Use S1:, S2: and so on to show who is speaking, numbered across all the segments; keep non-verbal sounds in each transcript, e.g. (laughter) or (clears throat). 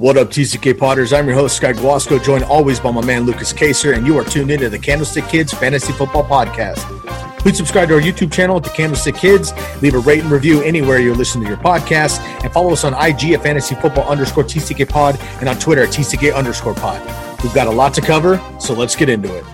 S1: What up, TCK Potters? I'm your host, Sky Guasco, joined always by my man, Lukas Kacer, and you are tuned into the Candlestick Kids Fantasy Football Podcast. Please subscribe to our YouTube channel at the Candlestick Kids, leave a rate and review anywhere you're listening to your podcast, and follow us on IG at Fantasy Football underscore TCK Pod and on Twitter at TCK underscore Pod. We've got a lot to cover, so let's get into it.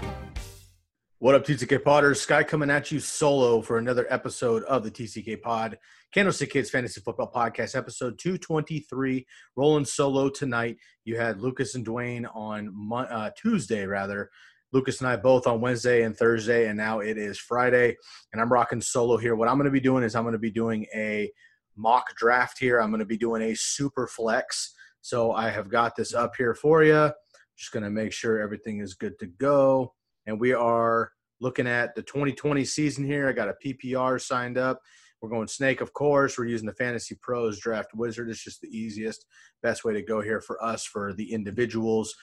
S1: What up, TCK Potters? Sky coming at you solo for another episode of the TCK Pod. Candlestick Kids Fantasy Football Podcast, episode 223. Rolling solo tonight. You had Lukas and Dwayne on uh, Tuesday, rather. Lukas and I both on Wednesday and Thursday, and now it is Friday, and I'm rocking solo here. What I'm going to be doing is I'm going to be doing a mock draft here. I'm going to be doing a super flex. So I have got this up here for you. Just going to make sure everything is good to go. And we are looking at the 2020 season here. I got a PPR signed up. We're going snake, of course. We're using the Fantasy Pros Draft Wizard. It's just the easiest, best way to go here for us for the individuals.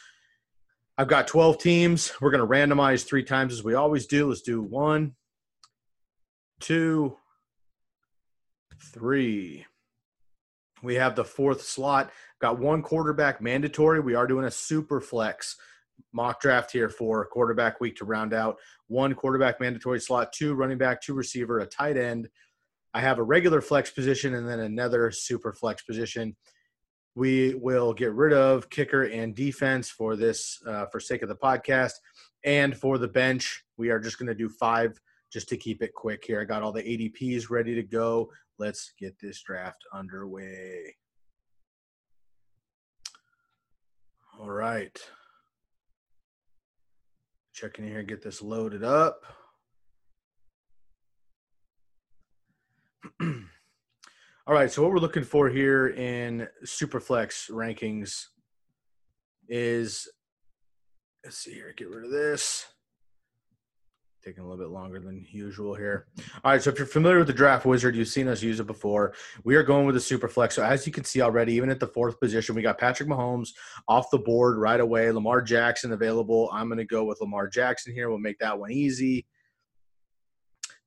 S1: I've got 12 teams. We're going to randomize three times as we always do. Let's do one, two, three. We have the fourth slot. Got one quarterback mandatory. We are doing a super flex mock draft here for quarterback week to round out one quarterback mandatory slot, two running back, two receiver, a tight end, I have a regular flex position and then another super flex position. We will get rid of kicker and defense for this, uh, for sake of the podcast, and for the bench, we are just going to do five just to keep it quick here. I got all the ADPs ready to go. Let's get this draft underway. All right. Checking in here, get this loaded up. (clears throat) All right, so what we're looking for here in Superflex rankings is let's see here, get rid of this. Taking a little bit longer than usual here. All right, so if you're familiar with the draft wizard, you've seen us use it before. We are going with the super flex. So as you can see already, even at the fourth position, we got Patrick Mahomes off the board right away. Lamar Jackson available. I'm going to go with Lamar Jackson here. We'll make that one easy.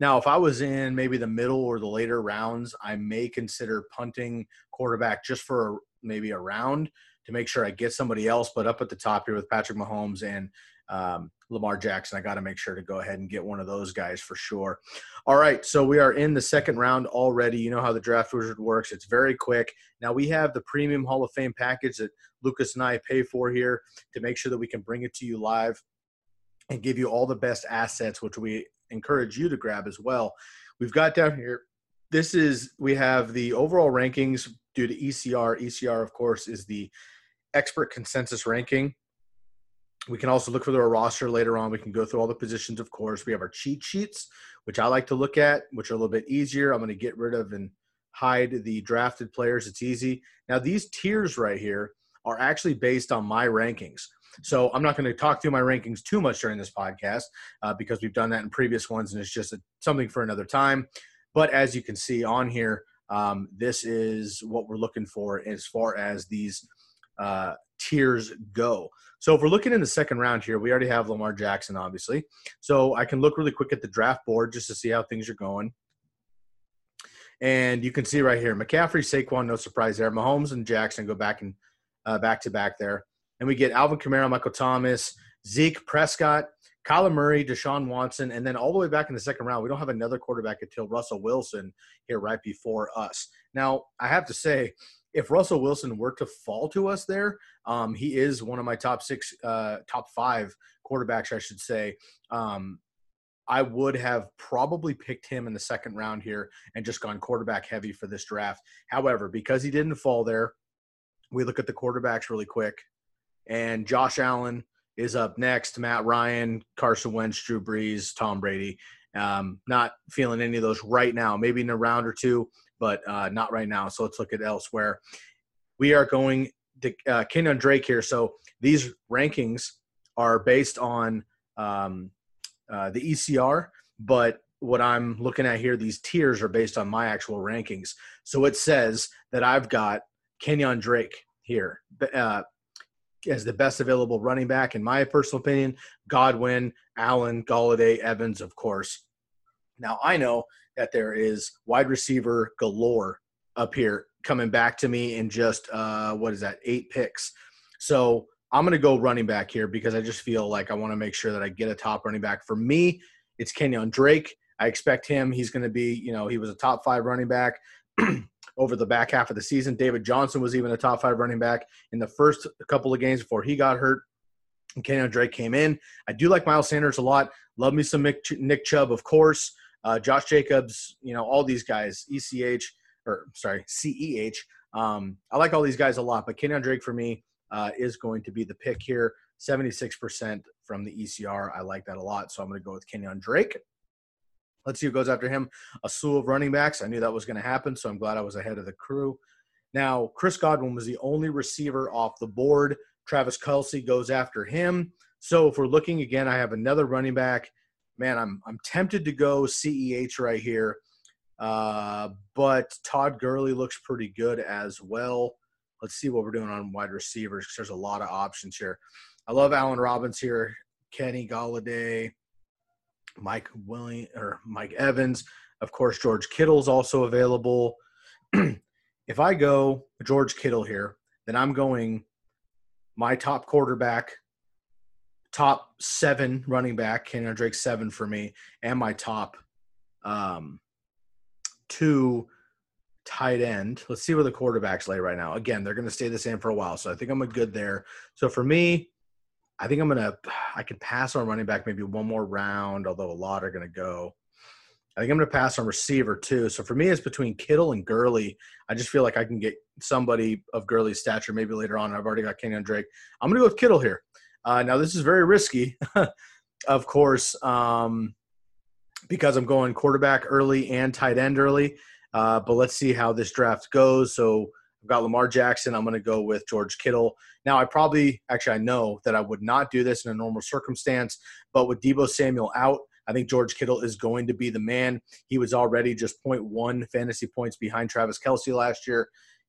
S1: Now, if I was in maybe the middle or the later rounds, I may consider punting quarterback just for maybe a round to make sure I get somebody else. But up at the top here with Patrick Mahomes and um, Lamar Jackson, I got to make sure to go ahead and get one of those guys for sure. All right, so we are in the second round already. You know how the draft wizard works, it's very quick. Now we have the premium Hall of Fame package that Lukas and I pay for here to make sure that we can bring it to you live and give you all the best assets, which we encourage you to grab as well. We've got down here, this is, we have the overall rankings due to ECR. ECR, of course, is the expert consensus ranking. We can also look for the roster later on. We can go through all the positions, of course. We have our cheat sheets, which I like to look at, which are a little bit easier. I'm going to get rid of and hide the drafted players. It's easy. Now, these tiers right here are actually based on my rankings. So I'm not going to talk through my rankings too much during this podcast uh, because we've done that in previous ones and it's just a, something for another time. But as you can see on here, um, this is what we're looking for as far as these uh, tiers go. So if we're looking in the second round here, we already have Lamar Jackson, obviously. So I can look really quick at the draft board just to see how things are going. And you can see right here, McCaffrey, Saquon, no surprise there. Mahomes and Jackson go back and uh, back to back there and we get Alvin Kamara, Michael Thomas, Zeke Prescott, Kyler Murray, Deshaun Watson, and then all the way back in the second round, we don't have another quarterback until Russell Wilson here right before us. Now, I have to say, if Russell Wilson were to fall to us there, um, he is one of my top six, uh, top five quarterbacks, I should say. Um, I would have probably picked him in the second round here and just gone quarterback heavy for this draft. However, because he didn't fall there, we look at the quarterbacks really quick and Josh Allen is up next. Matt Ryan, Carson Wentz, Drew Brees, Tom Brady. Um, not feeling any of those right now. Maybe in a round or two, but uh, not right now. So let's look at elsewhere. We are going uh, Kenyan Drake here. So these rankings are based on um, uh, the ECR, but what I'm looking at here, these tiers are based on my actual rankings. So it says that I've got Kenyan Drake here uh, as the best available running back, in my personal opinion. Godwin, Allen, Golladay, Evans, of course. Now I know that there is wide receiver galore up here coming back to me in just uh, what is that eight picks. So I'm going to go running back here because I just feel like I want to make sure that I get a top running back. For me, it's Kenyan Drake. I expect him. He's going to be, you know, he was a top five running back (clears throat) over the back half of the season. David Johnson was even a top five running back in the first couple of games before he got hurt. And Kenyan Drake came in. I do like Miles Sanders a lot. Love me some Nick Chubb, of course. Uh, Josh Jacobs, you know, all these guys, ECH, or sorry, CEH. Um, I like all these guys a lot, but Kenyan Drake for me uh, is going to be the pick here. 76% from the ECR. I like that a lot. So I'm going to go with Kenyan Drake. Let's see who goes after him. A slew of running backs. I knew that was going to happen, so I'm glad I was ahead of the crew. Now, Chris Godwin was the only receiver off the board. Travis Kelce goes after him. So if we're looking again, I have another running back. Man, I'm I'm tempted to go CEH right here, uh, but Todd Gurley looks pretty good as well. Let's see what we're doing on wide receivers because there's a lot of options here. I love Allen Robinson here, Kenny Golladay, Mike William or Mike Evans. Of course, George Kittle's also available. (clears throat) if I go George Kittle here, then I'm going my top quarterback, top seven running back, Kenyan Drake seven for me, and my top um, two tight end. Let's see where the quarterbacks lay right now. Again, they're going to stay the same for a while, so I think I'm a good there. So for me, I think I'm gonna I can pass on running back maybe one more round, although a lot are gonna go. I think I'm gonna pass on receiver too. So for me, it's between Kittle and Gurley. I just feel like I can get somebody of Gurley's stature maybe later on. I've already got Kenyan Drake. I'm gonna go with Kittle here. Uh, now this is very risky, (laughs) of course, um, because I'm going quarterback early and tight end early. Uh, but let's see how this draft goes. So I've got Lamar Jackson. I'm going to go with George Kittle. Now, I probably, actually, I know that I would not do this in a normal circumstance, but with Deebo Samuel out, I think George Kittle is going to be the man. He was already just 0.1 fantasy points behind Travis Kelce last year,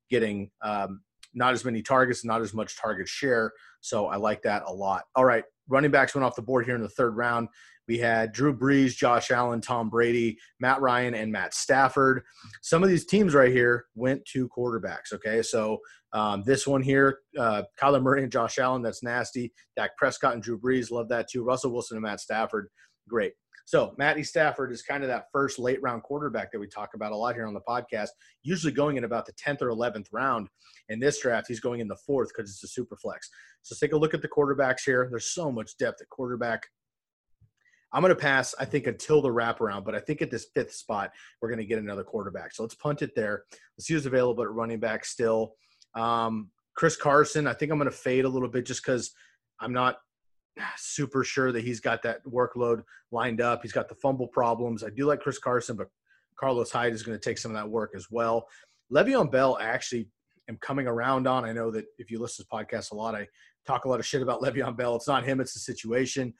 S1: getting um, not as many targets, not as much target share. So I like that a lot. All right, running backs went off the board here in the third round. We had Drew Brees, Josh Allen, Tom Brady, Matt Ryan, and Matt Stafford. Some of these teams right here went to quarterbacks. Okay, so um, this one here, uh, Kyler Murray and Josh Allen, that's nasty. Dak Prescott and Drew Brees, love that too. Russell Wilson and Matt Stafford, great. So Matty Stafford is kind of that first late round quarterback that we talk about a lot here on the podcast. Usually going in about the tenth or eleventh round. In this draft, he's going in the fourth because it's a super flex. So let's take a look at the quarterbacks here. There's so much depth at quarterback. I'm going to pass, I think, until the wraparound, but I think at this fifth spot, we're going to get another quarterback. So let's punt it there. Let's see who's available at running back still. Um, Chris Carson, I think I'm going to fade a little bit just because I'm not super sure that he's got that workload lined up. He's got the fumble problems. I do like Chris Carson, but Carlos Hyde is going to take some of that work as well. Le'Veon Bell, I actually am coming around on. I know that if you listen to this podcast a lot, I talk a lot of shit about (laughs) Le'Veon Bell. It's not him, it's the situation.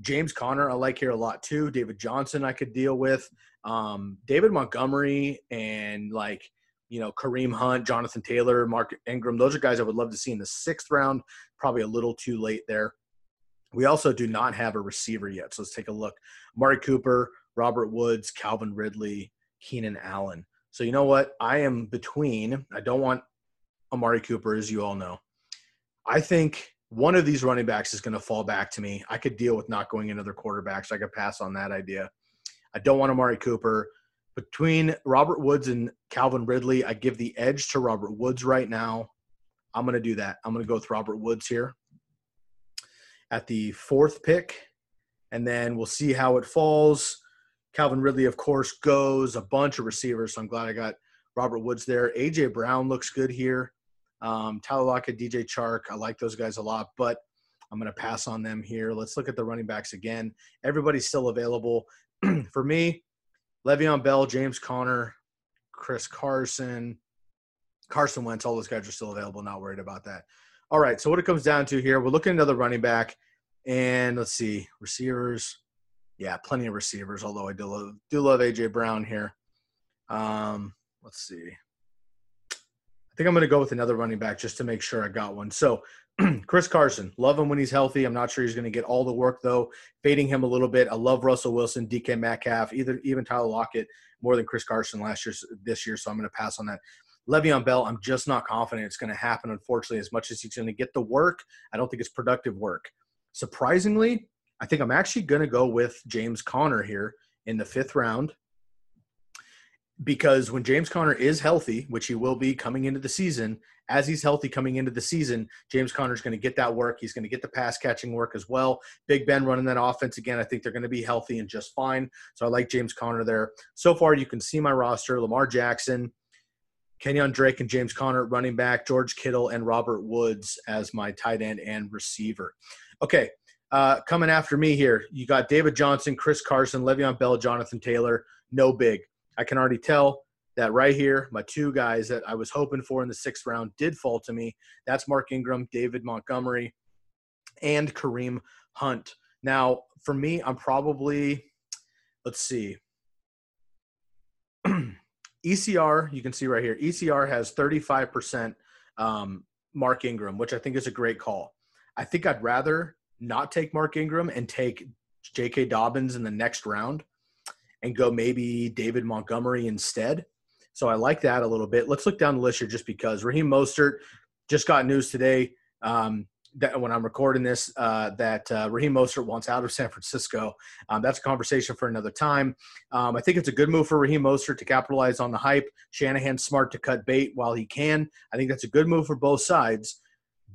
S1: James Conner, I like here a lot too. David Johnson, I could deal with. Um, David Montgomery and like, you know, Kareem Hunt, Jonathan Taylor, Mark Ingram. Those are guys I would love to see in the sixth round. Probably a little too late there. We also do not have a receiver yet. So let's take a look. Amari Cooper, Robert Woods, Calvin Ridley, Keenan Allen. So you know what? I am between. I don't want Amari Cooper, as you all know. I think one of these running backs is going to fall back to me. I could deal with not going another quarterback, so I could pass on that idea. I don't want Amari Cooper. Between Robert Woods and Calvin Ridley, I give the edge to Robert Woods right now. I'm going to do that. I'm going to go with Robert Woods here at the fourth pick, and then we'll see how it falls. Calvin Ridley, of course, goes a bunch of receivers, so I'm glad I got Robert Woods there. AJ Brown looks good here. Um, Lockett, DJ Chark, I like those guys a lot, but I'm going to pass on them here. Let's look at the running backs again. Everybody's still available. (clears throat) For me, Le'Veon Bell, James Conner, Chris Carson, Carson Wentz, all those guys are still available. Not worried about that. All right. So what it comes down to here, we're looking at another running back, and let's see receivers. Yeah, plenty of receivers. Although I do love, do love AJ Brown here. Um, let's see. I think I'm going to go with another running back just to make sure I got one. So (clears throat) Chris Carson, love him when he's healthy. I'm not sure he's going to get all the work though. Fading him a little bit. I love Russell Wilson, DK Metcalf, either even Tyler Lockett more than Chris Carson last year this year. So I'm going to pass on that. Le'Veon Bell, I'm just not confident it's going to happen. Unfortunately, as much as he's going to get the work, I don't think it's productive work. Surprisingly, I think I'm actually going to go with James Conner here in the fifth round because when James Conner is healthy, which he will be coming into the season, as he's healthy coming into the season, James Conner is going to get that work. He's going to get the pass catching work as well. Big Ben running that offense again. I think they're going to be healthy and just fine. So I like James Conner there. So far, you can see my roster: Lamar Jackson, Kenyan Drake, and James Conner running back, George Kittle and Robert Woods as my tight end and receiver. Okay, uh, coming after me here, you got David Johnson, Chris Carson, Le'Veon Bell, Jonathan Taylor. No big. I can already tell that right here, my two guys that I was hoping for in the sixth round did fall to me. That's Mark Ingram, David Montgomery, and Kareem Hunt. Now, for me, I'm probably, let's see. ECR, you can see right here, ECR has 35% um, Mark Ingram, which I think is a great call. I think I'd rather not take Mark Ingram and take J.K. Dobbins in the next round and go maybe David Montgomery instead. So I like that a little bit. Let's look down the list here just because Raheem Mostert just got news today um, that when I'm recording this uh, that uh, Raheem Mostert wants out of San Francisco. Um, that's a conversation for another time. Um, I think it's a good move for Raheem Mostert to capitalize on the hype. Shanahan's smart to cut bait while he can. I think that's a good move for both sides.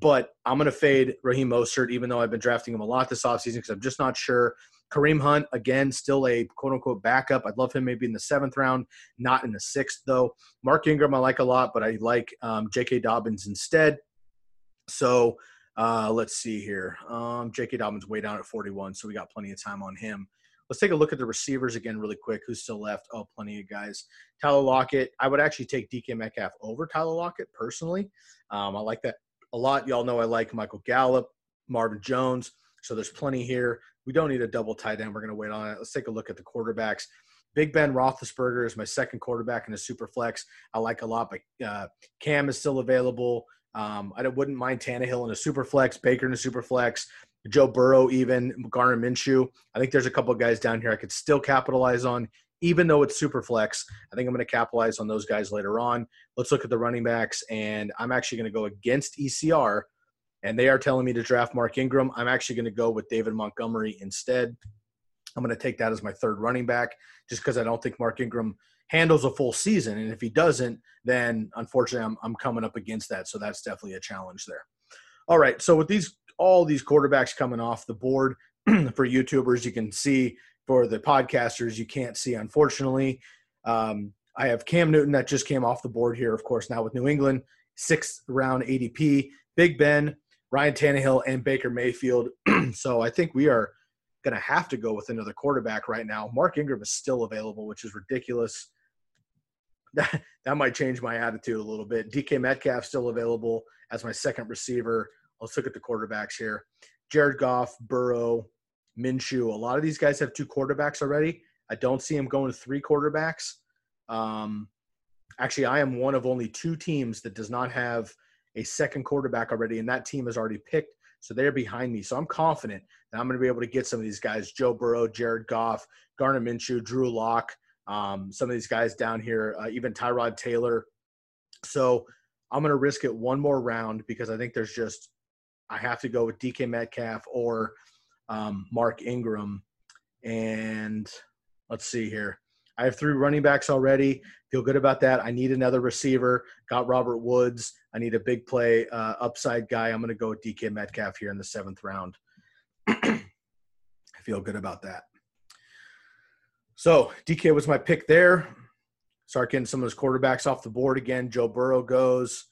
S1: But I'm going to fade Raheem Mostert, even though I've been drafting him a lot this offseason because I'm just not sure Kareem Hunt, again, still a quote unquote backup. I'd love him maybe in the seventh round, not in the sixth, though. Mark Ingram, I like a lot, but I like um, J.K. Dobbins instead. So uh, let's see here. Um, J.K. Dobbins way down at 41, so we got plenty of time on him. Let's take a look at the receivers again, really quick. Who's still left? Oh, plenty of guys. Tyler Lockett. I would actually take DK Metcalf over Tyler Lockett personally. Um, I like that a lot. Y'all know I like Michael Gallup, Marvin Jones. So there's plenty here. We don't need a double tight end. We're going to wait on it. Let's take a look at the quarterbacks. Big Ben Roethlisberger is my second quarterback in a super flex. I like a lot, but uh, Cam is still available. Um, I wouldn't mind Tannehill in a super flex, Baker in a super flex, Joe Burrow even, Gardner Minshew. I think there's a couple guys down here I could still capitalize on, even though it's super flex. I think I'm going to capitalize on those guys later on. Let's look at the running backs, and I'm actually going to go against ECR and they are telling me to draft Mark Ingram. I'm actually going to go with David Montgomery instead. I'm going to take that as my third running back just because I don't think Mark Ingram handles a full season. And if he doesn't, then unfortunately I'm, I'm coming up against that. So that's definitely a challenge there. All right. So with these, all these quarterbacks coming off the board (clears throat) for YouTubers, you can see for the podcasters, you can't see, unfortunately. Um, I have Cam Newton that just came off the board here, of course, now with New England, sixth round ADP. Big Ben, Ryan Tannehill and Baker Mayfield. (clears throat) so I think we are going to have to go with another quarterback right now. Mark Ingram is still available, which is ridiculous. (laughs) That that might change my attitude a little bit. DK Metcalf still available as my second receiver. Let's look at the quarterbacks here. Jared Goff, Burrow, Minshew. A lot of these guys have two quarterbacks already. I don't see them going to three quarterbacks. Um, actually, I am one of only two teams that does not have – a second quarterback already, and that team has already picked. So they're behind me. So I'm confident that I'm going to be able to get some of these guys Joe Burrow, Jared Goff, Gardner Minshew, Drew Lock, um, some of these guys down here, uh, even Tyrod Taylor. So I'm going to risk it one more round because I think there's just, I have to go with DK Metcalf or um, Mark Ingram. And let's see here. I have three running backs already. Feel good about that. I need another receiver. Got Robert Woods. I need a big play uh, upside guy. I'm going to go with DK Metcalf here in the seventh round. (clears throat) I feel good about that. So DK was my pick there. Start getting some of those quarterbacks off the board again. Joe Burrow goes.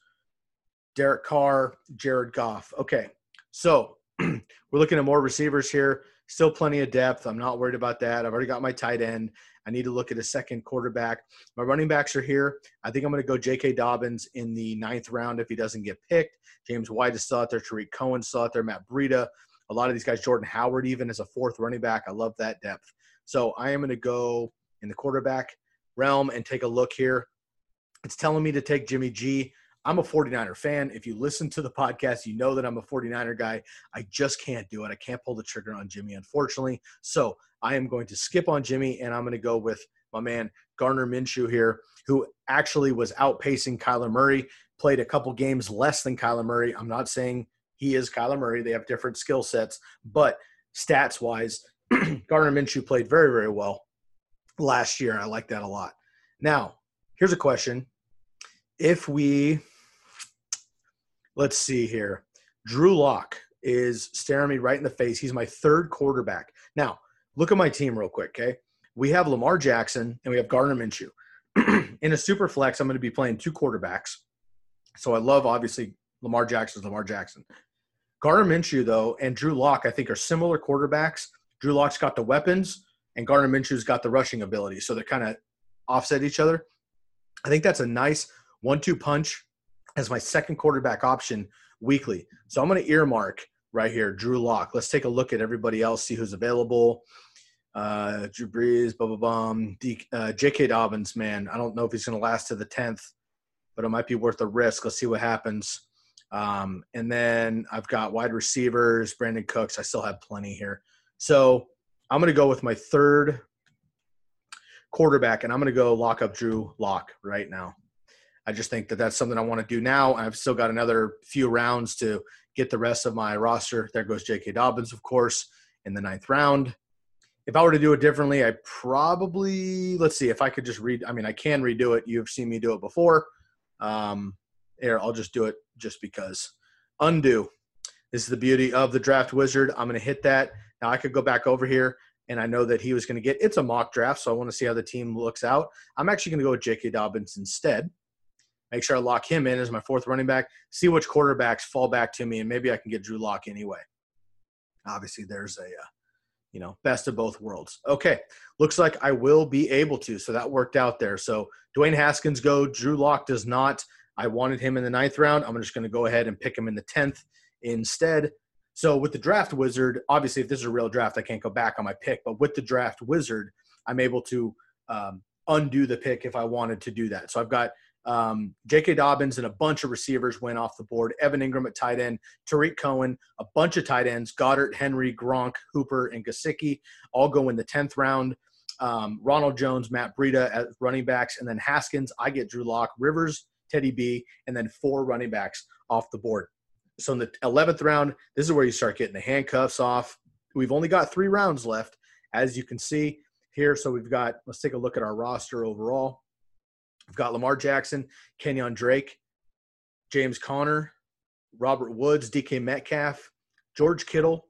S1: Derek Carr, Jared Goff. Okay, so (clears throat) we're looking at more receivers here. Still plenty of depth. I'm not worried about that. I've already got my tight end. I need to look at a second quarterback. My running backs are here. I think I'm going to go J.K. Dobbins in the ninth round if he doesn't get picked. James White is still out there. Tarik Cohen still out there. Matt Breida. A lot of these guys, Jordan Howard even as a fourth running back. I love that depth. So I am going to go in the quarterback realm and take a look here. It's telling me to take Jimmy G. I'm a 49er fan. If you listen to the podcast, you know that I'm a 49er guy. I just can't do it. I can't pull the trigger on Jimmy, unfortunately. So I am going to skip on Jimmy and I'm going to go with my man Gardner Minshew here, who actually was outpacing Kyler Murray, played a couple games less than Kyler Murray. I'm not saying he is Kyler Murray. They have different skill sets, but stats wise, (clears throat) Gardner Minshew played very, very well last year. I like that a lot. Now, here's a question. If we, let's see here, Drew Lock is staring me right in the face. He's my third quarterback. Now, look at my team real quick, okay? We have Lamar Jackson and we have Gardner Minshew. (clears throat) in a super flex, I'm going to be playing two quarterbacks. So I love, obviously, Lamar Jackson, Lamar Jackson. Gardner Minshew, though, and Drew Lock, I think, are similar quarterbacks. Drew Lock's got the weapons, and Gardner Minshew's got the rushing ability. So they kind of offset each other. I think that's a nice one-two punch as my second quarterback option weekly. So I'm going to earmark right here Drew Lock. Let's take a look at everybody else, see who's available. Uh, Drew Brees, blah blah blah. D, uh, J.K. Dobbins, man, I don't know if he's going to last to the tenth, but it might be worth a risk. Let's see what happens. Um, and then I've got wide receivers, Brandin Cooks. I still have plenty here. So I'm going to go with my third quarterback, and I'm going to go lock up Drew Lock right now. I just think that that's something I want to do now. I've still got another few rounds to get the rest of my roster. There goes J.K. Dobbins, of course, in the ninth round. If I were to do it differently, I probably let's see if I could just read. I mean, I can redo it. You've seen me do it before. Um, here, I'll just do it just because. Undo. This is the beauty of the draft wizard. I'm going to hit that. Now I could go back over here and I know that he was going to get it's a mock draft, so I want to see how the team looks out. I'm actually going to go with J.K. Dobbins instead. Make sure I lock him in as my fourth running back. See which quarterbacks fall back to me, and maybe I can get Drew Lock anyway. Obviously, there's a uh, you know best of both worlds. Okay, looks like I will be able to. So that worked out there. So Dwayne Haskins go. Drew Lock does not. I wanted him in the ninth round. I'm just going to go ahead and pick him in the tenth instead. So with the draft wizard, obviously, if this is a real draft, I can't go back on my pick. But with the draft wizard, I'm able to um, undo the pick if I wanted to do that. So I've got um, J.K. Dobbins and a bunch of receivers went off the board. Evan Engram at tight end, Tarik Cohen, a bunch of tight ends, Goedert, Henry, Gronk, Hooper, and Gesicki all go in the tenth round. Um, Ronald Jones, Matt Breida at running backs, and then Haskins. I get Drew Lock, Rivers, Teddy B, and then four running backs off the board. So in the 11th round, this is where you start getting the handcuffs off. We've only got three rounds left, as you can see here. So we've got, let's take a look at our roster overall. We've got Lamar Jackson, Kenyan Drake, James Conner, Robert Woods, DK Metcalf, George Kittle,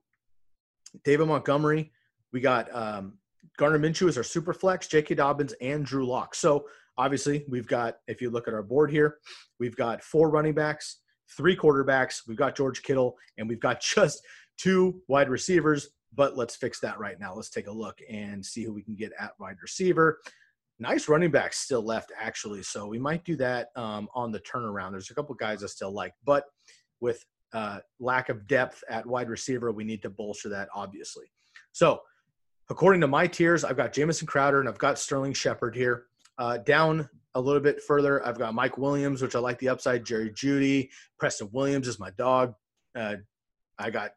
S1: David Montgomery. We got um, Gardner Minshew as our super flex, J.K. Dobbins, and Drew Lock. So obviously, we've got, if you look at our board here, we've got four running backs, three quarterbacks. We've got George Kittle, and we've got (laughs) just two wide receivers. But let's fix that right now. Let's take a look and see who we can get at wide receiver. Nice running backs still left, actually. So we might do that um, on the turnaround. There's a couple guys I still like, but with uh, lack of depth at wide receiver, we need to bolster that, obviously. So, according to my tiers, I've got Jamison Crowder and I've got Sterling Shepard here. Uh, down a little bit further, I've got Mike Williams, which I like the upside. Jerry Jeudy, Preston Williams is my dog. Uh, I got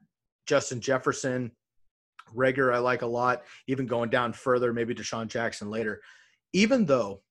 S1: Justin Jefferson, Reagor I like a lot. Even going down further, maybe DeSean Jackson later. Even though,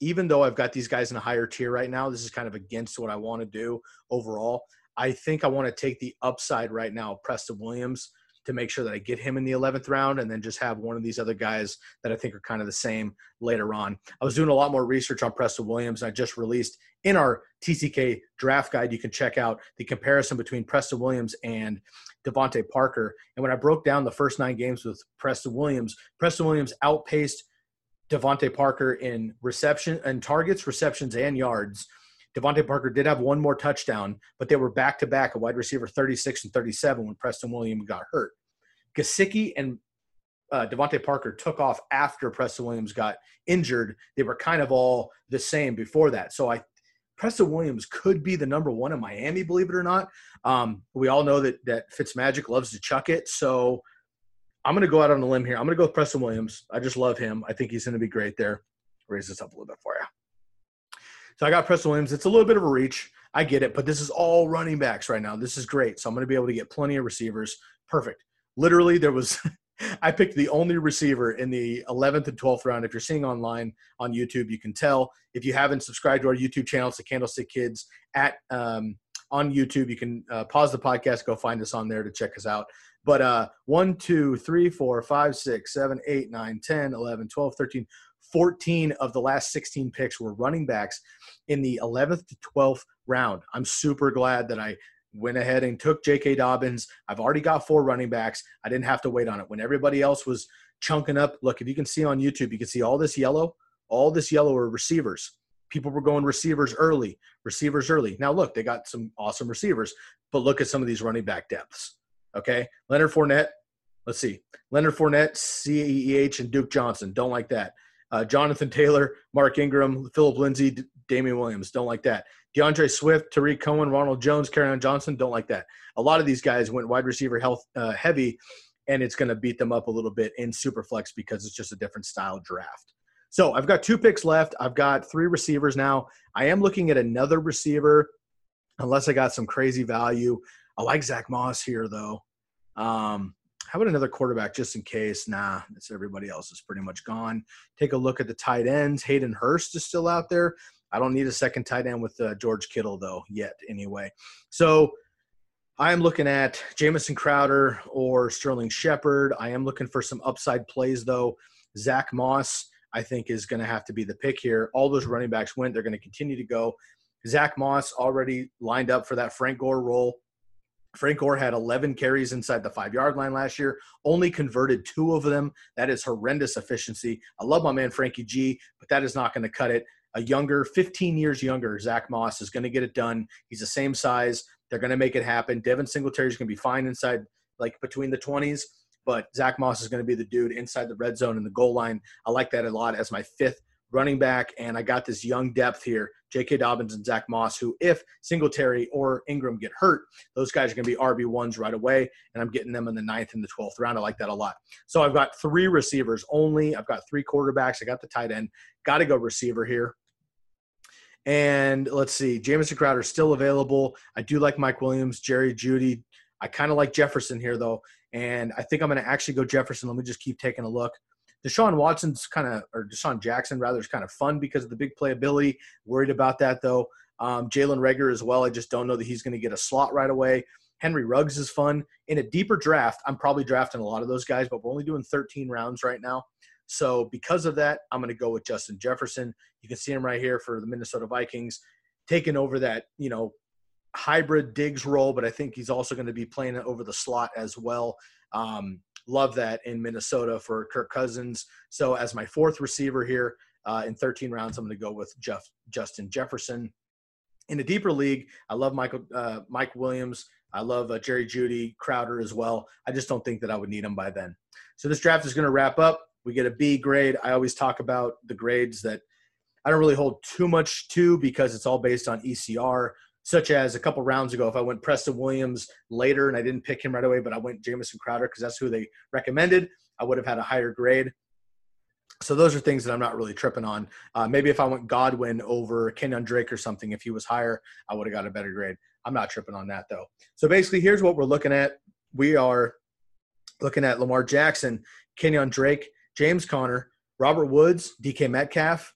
S1: even though I've got these guys in a higher tier right now, this is kind of against what I want to do overall. I think I want to take the upside right now, Preston Williams to make sure that I get him in the 11th round and then just have one of these other guys that I think are kind of the same later on. I was doing a lot more research on Preston Williams. I just released in our TCK draft guide, you can check out the comparison between Preston Williams and DeVante Parker. And when I broke down the first nine games with Preston Williams, Preston Williams outpaced DeVante Parker in reception and targets, receptions, and yards. DeVante Parker did have one more touchdown, but they were back to back, a wide receiver 36 and 37 when Preston Williams got hurt. Gesicki and uh, DeVante Parker took off after Preston Williams got injured. They were kind of all the same before that. So I Preston Williams could be the number one in Miami, believe it or not. Um, we all know that that Fitzmagic loves to chuck it. So I'm going to go out on a limb here. I'm going to go with Preston Williams. I just love him. I think he's going to be great there. Raise this up a little bit for you. So I got Preston Williams. It's a little bit of a reach. I get it, but this is all running backs right now. This is great. So I'm going to be able to get plenty of receivers. Perfect. Literally, there was (laughs) I picked the only receiver in the 11th and 12th round. If you're seeing online on YouTube, you can tell. If you haven't subscribed to our YouTube channel, it's the Candlestick Kids at um, on YouTube. You can uh, pause the podcast, go find us on there to check us out. But uh, 1, 2, 3, 4, 5, 6, 7, 8, 9, 10, 11, 12, 13, 14 of the last 16 picks were running backs in the 11th to 12th round. I'm super glad that I went ahead and took J.K. Dobbins. I've already got four running backs. I didn't have to wait on it. When everybody else was chunking up, look, if you can see on YouTube, you can see all this yellow. All this yellow are receivers. People were going receivers early, receivers early. Now, look, they got some awesome receivers, but look at some of these running back depths. Okay. Leonard Fournette, let's see. Leonard Fournette, CEH, and Duke Johnson. Don't like that. Uh, Jonathan Taylor, Mark Ingram, Philip Lindsay, D- Damien Williams. Don't like that. D'Andre Swift, Tarik Cohen, Ronald Jones, Kerryon Johnson. Don't like that. A lot of these guys went wide receiver health uh, heavy, and it's going to beat them up a little bit in Superflex because it's just a different style draft. So I've got two picks left. I've got three receivers now. I am looking at another receiver, unless I got some crazy value. I like Zach Moss here, though. Um, how about another quarterback just in case? Nah, it's everybody else is pretty much gone. Take a look at the tight ends. Hayden Hurst is still out there. I don't need a second tight end with uh, George Kittle though yet. Anyway, so I am looking at Jamison Crowder or Sterling Shepard. I am looking for some upside plays though. Zach Moss, I think, is going to have to be the pick here. All those running backs went. They're going to continue to go. Zach Moss already lined up for that Frank Gore role. Frank Gore had 11 carries inside the five yard line last year, only converted two of them. That is horrendous efficiency. I love my man Frankie G, but that is not going to cut it. A younger, 15 years younger, Zach Moss is going to get it done. He's the same size. They're going to make it happen. Devin Singletary is going to be fine inside, like between the 20s, but Zach Moss is going to be the dude inside the red zone and the goal line. I like that a lot as my fifth running back, and I got this young depth here, J.K. Dobbins and Zach Moss, who, if Singletary or Ingram get hurt, those guys are going to be RB ones right away, and I'm getting them in the ninth and the twelfth round. I like that a lot. So I've got three receivers only. I've got three quarterbacks. I got the tight end. Got to go receiver here. And let's see, Jamison Crowder still available. I do like Mike Williams, Jerry Jeudy. I kind of like Jefferson here though, and I think I'm going to actually go Jefferson. Let me just keep taking a look. Deshaun Watson's kind of, or DeSean Jackson rather, is kind of fun because of the big playability. Worried about that though. Um, Jalen Reagor as well. I just don't know that he's going to get a slot right away. Henry Ruggs is fun. In a deeper draft, I'm probably drafting a lot of those guys, but we're only doing 13 rounds right now. So because of that, I'm going to go with Justin Jefferson. You can see him right here for the Minnesota Vikings, taking over that, you know, hybrid Diggs role, but I think he's also going to be playing it over the slot as well. Um, Love that in Minnesota for Kirk Cousins. So as my fourth receiver here uh, in 13 rounds, I'm going to go with Jeff Justin Jefferson. In a deeper league, I love Michael uh, Mike Williams. I love uh, Jerry Jeudy, Crowder as well. I just don't think that I would need them by then. So this draft is going to wrap up. We get a B grade. I always talk about the grades that I don't really hold too much to because it's all based on ECR such as a couple rounds ago, if I went Preston Williams later and I didn't pick him right away, but I went Jamison Crowder because that's who they recommended, I would have had a higher grade. So those are things that I'm not really tripping on. Uh, maybe if I went Godwin over Kenyan Drake or something, if he was higher, I would have got a better grade. I'm not tripping on that though. So basically, here's what we're looking at. We are looking at Lamar Jackson, Kenyan Drake, James Conner, Robert Woods, DK Metcalf,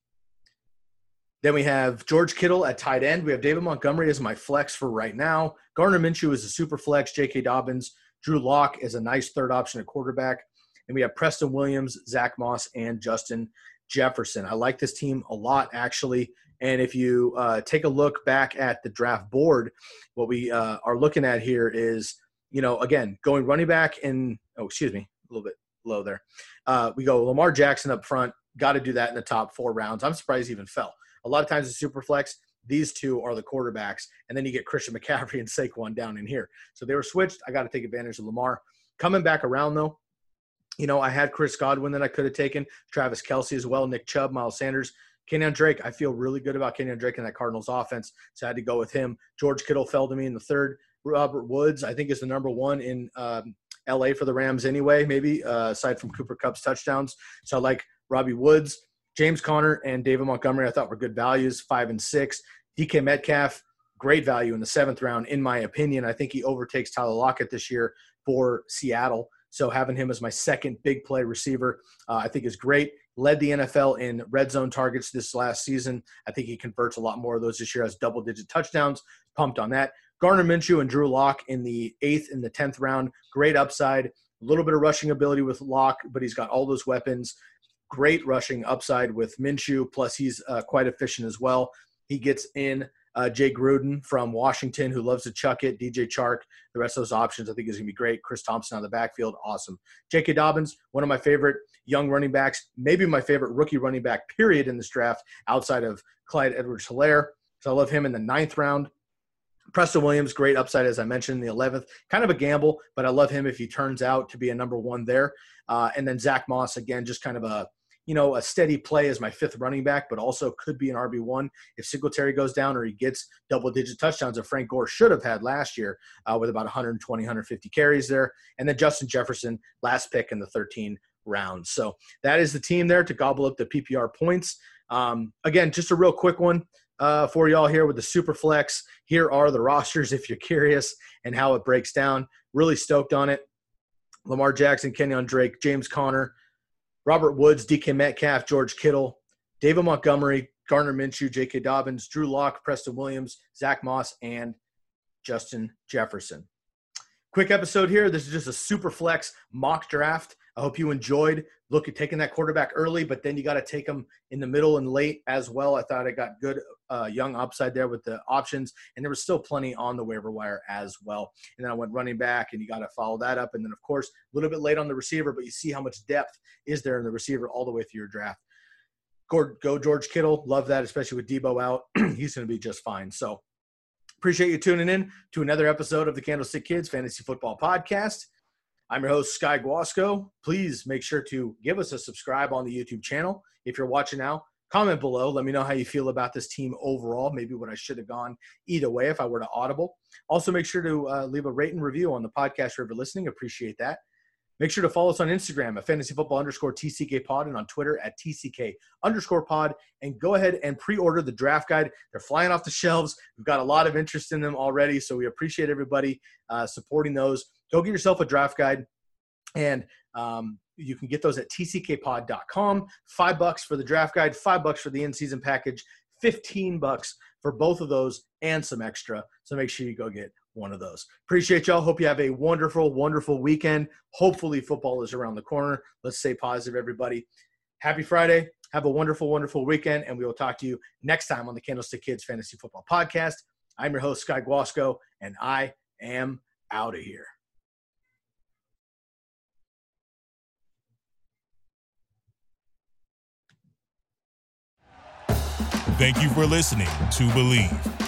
S1: then we have George Kittle at tight end. We have David Montgomery as my flex for right now. Gardner Minshew is a super flex. J.K. Dobbins, Drew Lock is a nice third option at quarterback. And we have Preston Williams, Zach Moss, and Justin Jefferson. I like this team a lot, actually. And if you uh, take a look back at the draft board, what we uh, are looking at here is, you know, again, going running back in, oh, excuse me, a little bit low there. Uh, we go Lamar Jackson up front. Got to do that in the top four rounds. I'm surprised he even fell. A lot of times in super flex, these two are the quarterbacks, and then you get Christian McCaffrey and Saquon down in here. So they were switched. I got to take advantage of Lamar. Coming back around though, You know, I had Chris Godwin that I could have taken, Travis Kelce as well, Nick Chubb, Miles Sanders. Kenyan Drake, I feel really good about Kenyan Drake in that Cardinals offense, so I had to go with him. George Kittle fell to me in the third. Robert Woods, I think, is the number one in um, LA for the Rams anyway, maybe, uh, aside from Cooper Kupp's touchdowns. So I like Robbie Woods. James Conner and David Montgomery, I thought were good values, five and six. DK Metcalf, great value in the seventh round, in my opinion. I think he overtakes Tyler Lockett this year for Seattle. So having him as my second big play receiver, uh, I think is great. Led the NFL in red zone targets this last season. I think he converts a lot more of those this year. Has double digit touchdowns. Pumped on that. Gardner Minshew and Drew Lock in the eighth and the tenth round. Great upside. A little bit of rushing ability with Lock, but he's got all those weapons. Great rushing upside with Minshew. Plus, he's uh, quite efficient as well. He gets in uh, Jay Gruden from Washington, who loves to chuck it. DJ Chark, the rest of those options, I think is going to be great. Chris Thompson on the backfield, awesome. J.K. Dobbins, one of my favorite young running backs, maybe my favorite rookie running back, period, in this draft, outside of Clyde Edwards Helaire. So I love him in the ninth round. Preston Williams, great upside, as I mentioned, in the 11th. Kind of a gamble, but I love him if he turns out to be a number one there. Uh, and then Zach Moss, again, just kind of a you know, a steady play as my fifth running back, but also could be an RB1 if Singletary goes down or he gets double digit touchdowns that Frank Gore should have had last year uh, with about 120, 150 carries there. And then Justin Jefferson, last pick in the 13 rounds. So that is the team there to gobble up the PPR points. Um, again, just a real quick one uh, for y'all here with the super flex. Here are the rosters (laughs) if you're curious and how it breaks down. Really stoked on it. Lamar Jackson, Kenyan Drake, James Conner, Robert Woods, DK Metcalf, George Kittle, David Montgomery, Gardner Minshew, J.K. Dobbins, Drew Lock, Preston Williams, Zach Moss, and Justin Jefferson. Quick episode here. This is just a super flex mock draft. I hope you enjoyed look at taking that quarterback early, but then you got to take them in the middle and late as well. I thought I got good uh, young upside there with the options, and there was still plenty on the waiver wire as well. And then I went running back, and you got to follow that up. And then, of course, a little bit late on the receiver, but you see how much depth is there in the receiver all the way through your draft. Go, George Kittle. Love that, especially with Deebo out. (clears throat) He's going to be just fine. So appreciate you tuning in to another episode of the Candlestick Kids Fantasy Football Podcast. I'm your host, Sky Guasco. Please make sure to give us a subscribe on the YouTube channel. If you're watching now, comment below. Let me know how you feel about this team overall. Maybe what I should have gone either way if I were to audible. Also, make sure to uh, leave a rate and review on the podcast wherever listening. Appreciate that. Make sure to follow us on Instagram at fantasy football underscore TCK pod and on Twitter at TCK underscore pod. And go ahead and pre order the draft guide. They're flying off the shelves. We've got a lot of interest in them already. So we appreciate everybody uh, supporting those. Go get yourself a draft guide. And um, you can get those at tckpod.com. Five bucks for the draft guide, five bucks for the in season package, 15 bucks for both of those and some extra. So make sure you go get one of those. Appreciate y'all. Hope you have a wonderful, wonderful weekend. Hopefully, football is around the corner. Let's stay positive, everybody. Happy Friday. Have a wonderful, wonderful weekend. And we will talk to you next time on the Candlestick Kids Fantasy Football Podcast. I'm your host, Sky Guasco, and I am out of here.
S2: Thank you for listening to Bleav.